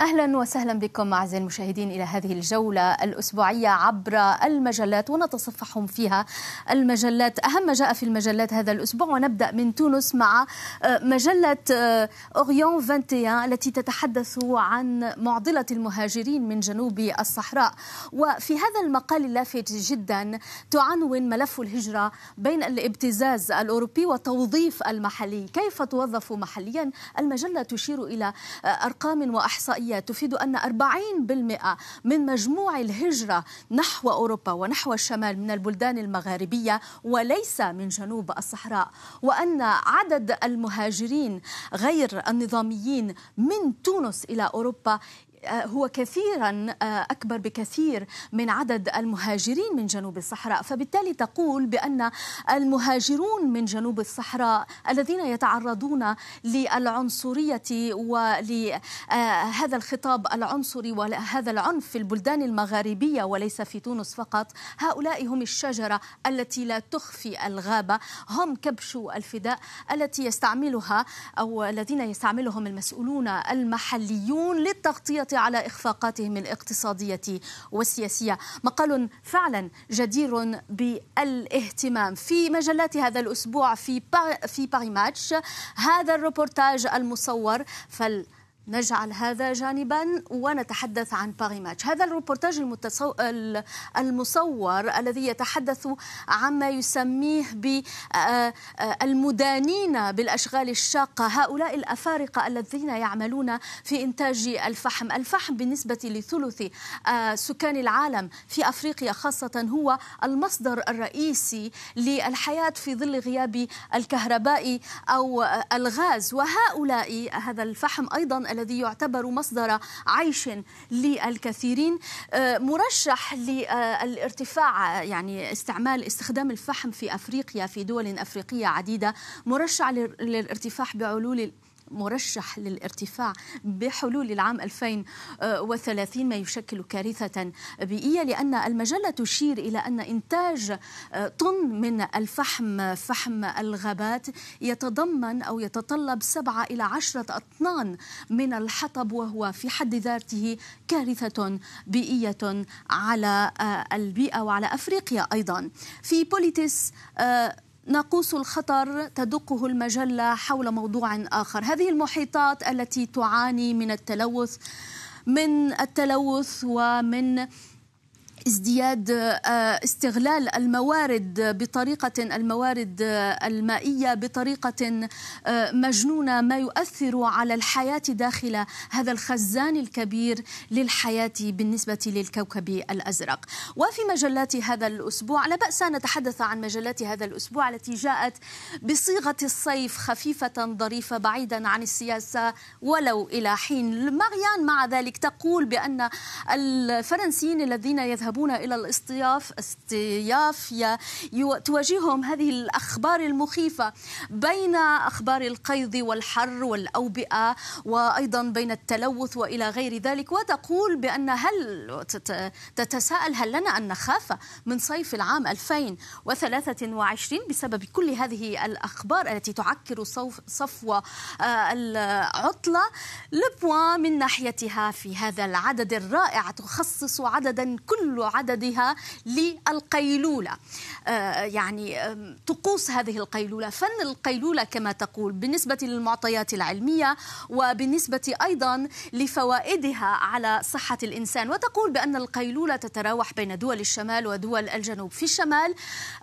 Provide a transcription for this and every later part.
أهلا وسهلا بكم أعزائي المشاهدين إلى هذه الجولة الأسبوعية عبر المجلات ونتصفحهم فيها المجلات. أهم ما جاء في المجلات هذا الأسبوع ونبدأ من تونس مع مجلة اوريون 21 التي تتحدث عن معضلة المهاجرين من جنوب الصحراء. وفي هذا المقال اللافت جدا تعنون ملف الهجرة بين الابتزاز الأوروبي والتوظيف المحلي. كيف توظف محليا؟ المجلة تشير إلى أرقام وإحصائيات تفيد أن 40% من مجموع الهجرة نحو أوروبا ونحو الشمال من البلدان المغاربية وليس من جنوب الصحراء وأن عدد المهاجرين غير النظاميين من تونس إلى أوروبا هو كثيرا آه، أكبر بكثير من عدد المهاجرين من جنوب الصحراء. فبالتالي تقول بأن المهاجرون من جنوب الصحراء الذين يتعرضون للعنصرية ولهذا الخطاب العنصري وهذا العنف في البلدان المغاربية وليس في تونس فقط هؤلاء هم الشجرة التي لا تخفي الغابة. هم كبش الفداء التي يستعملها أو الذين يستعملهم المسؤولون المحليون للتغطية على إخفاقاتهم الاقتصادية والسياسية. مقال فعلا جدير بالإهتمام. في مجلات هذا الأسبوع في باري ماتش هذا الروبورتاج المصور فال نجعل هذا جانبا ونتحدث عن باري ماتش. هذا الروبورتاج المتصو... المصور الذي يتحدث عما يسميه بالمدانين آه، آه، بالأشغال الشاقة هؤلاء الأفارقة الذين يعملون في إنتاج الفحم. الفحم بالنسبة لثلث آه، سكان العالم في أفريقيا خاصة هو المصدر الرئيسي للحياة في ظل غياب الكهرباء أو الغاز. وهؤلاء هذا الفحم أيضا الذي يعتبر مصدر عيش للكثيرين. آه، مرشح للارتفاع يعني استعمال استخدام الفحم في أفريقيا في دول أفريقية عديدة مرشح للارتفاع بعلول مرشح للارتفاع بحلول العام 2030 ما يشكل كارثة بيئية لأن المجلة تشير إلى أن إنتاج طن من الفحم فحم الغابات يتضمن أو يتطلب سبعة إلى عشرة أطنان من الحطب وهو في حد ذاته كارثة بيئية على البيئة وعلى أفريقيا أيضا. في بوليتس آه، ناقوس الخطر تدقه المجله حول موضوع آخر. هذه المحيطات التي تعاني من التلوث من التلوث ومن ازدياد آه، استغلال الموارد بطريقة الموارد المائية بطريقة آه، مجنونة ما يؤثر على الحياة داخل هذا الخزان الكبير للحياة بالنسبة للكوكب الأزرق. وفي مجلات هذا الأسبوع لا بأس أن نتحدث عن مجلات هذا الأسبوع التي جاءت بصيغة الصيف خفيفة ظريفة بعيدا عن السياسة ولو إلى حين. ماريان مع ذلك تقول بأن الفرنسيين الذين يذهبون يذهبون إلى الاصطياف اصطياف تواجههم هذه الأخبار المخيفة بين أخبار القيض والحر والأوبئة وأيضا بين التلوث وإلى غير ذلك. وتقول بأن هل تتساءل هل لنا أن نخاف من صيف العام 2023 بسبب كل هذه الأخبار التي تعكر صفو آه، العطلة؟ لبوان من ناحيتها في هذا العدد الرائع تخصص عددا كل عددها للقيلولة. آه، يعني طقوس هذه القيلولة. فن القيلولة كما تقول بالنسبة للمعطيات العلمية وبالنسبة أيضا لفوائدها على صحة الإنسان. وتقول بأن القيلولة تتراوح بين دول الشمال ودول الجنوب. في الشمال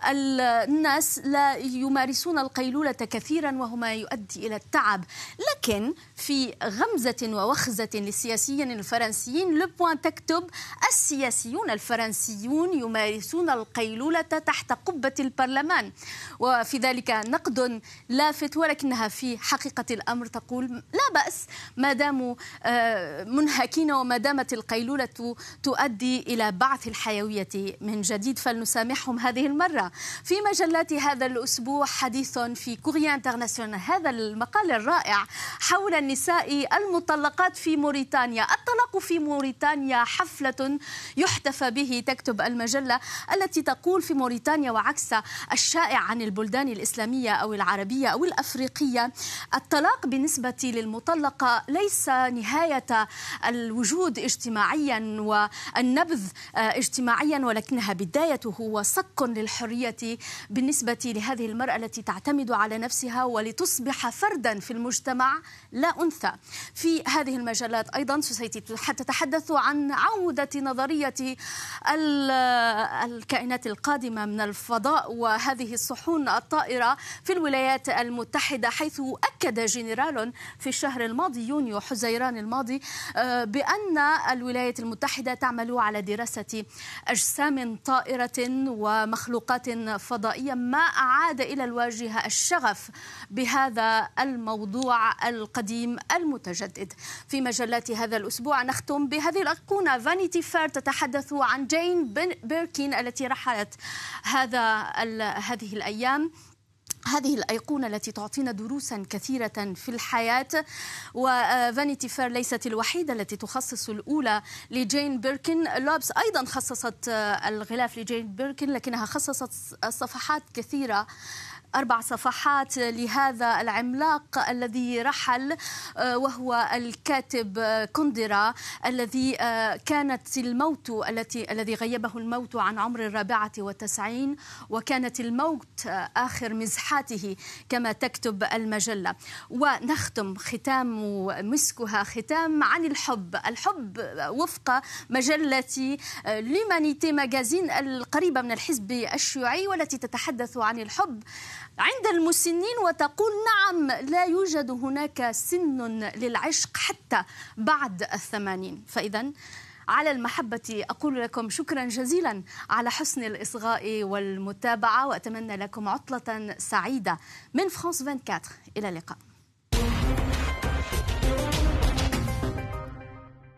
الناس لا يمارسون القيلولة كثيرا وهو ما يؤدي إلى التعب. لكن في غمزة ووخزة للسياسيين الفرنسيين لبوان تكتب السياسيون الفرنسيين الفرنسيون يمارسون القيلولة تحت قبة البرلمان. وفي ذلك نقد لافت ولكنها في حقيقة الأمر تقول لا بأس ما داموا آه، منهكين وما دامت القيلولة تؤدي إلى بعث الحيوية من جديد. فلنسامحهم هذه المرة. في مجلات هذا الأسبوع حديث في كوريا انترناسيونال هذا المقال الرائع حول النساء المطلقات في موريتانيا. الطلاق في موريتانيا حفلة يحتفى به تكتب المجلة التي تقول في موريتانيا وعكس الشائع عن البلدان الإسلامية أو العربية أو الأفريقية الطلاق بالنسبة للمطلقة ليس نهاية الوجود اجتماعيا والنبذ اجتماعيا ولكنها بدايته وصك للحرية بالنسبة لهذه المرأة التي تعتمد على نفسها ولتصبح فردا في المجتمع لا أنثى. في هذه المجالات أيضا سوسيتي تتحدث عن عودة نظرية الكائنات القادمة من الفضاء وهذه الصحون الطائرة في الولايات المتحدة حيث أكد جنرال في الشهر الماضي يونيو حزيران الماضي آه، بأن الولايات المتحدة تعمل على دراسة أجسام طائرة ومخلوقات فضائية ما أعاد إلى الواجهة الشغف بهذا الموضوع القديم المتجدد. في مجلات هذا الأسبوع نختم بهذه الأيقونة Vanity Fair تتحدث عن جين بيركين التي رحلت هذا هذه الأيام. هذه الأيقونة التي تعطينا دروسا كثيرة في الحياة. و Vanity Fair ليست الوحيدة التي تخصص الأولى لجين بيركن L'Obs أيضا خصصت الغلاف لجين بيركن لكنها خصصت صفحات كثيرة. أربع صفحات لهذا العملاق الذي رحل آه، وهو الكاتب كوندرا الذي آه، كانت الموت التي الذي غيبه الموت عن عمر الرابعة والتسعين وكانت الموت آه، آخر مزحاته كما تكتب المجلة. ونختم ختام مسكها ختام عن الحب. الحب وفق مجلة ليمانيتي ماجازين القريبة من الحزب الشيوعي والتي تتحدث عن الحب. عند المسنين وتقول نعم لا يوجد هناك سن للعشق حتى بعد الثمانين. فإذا على المحبة أقول لكم شكرا جزيلا على حسن الإصغاء والمتابعة وأتمنى لكم عطلة سعيدة من فرانس 24 إلى اللقاء.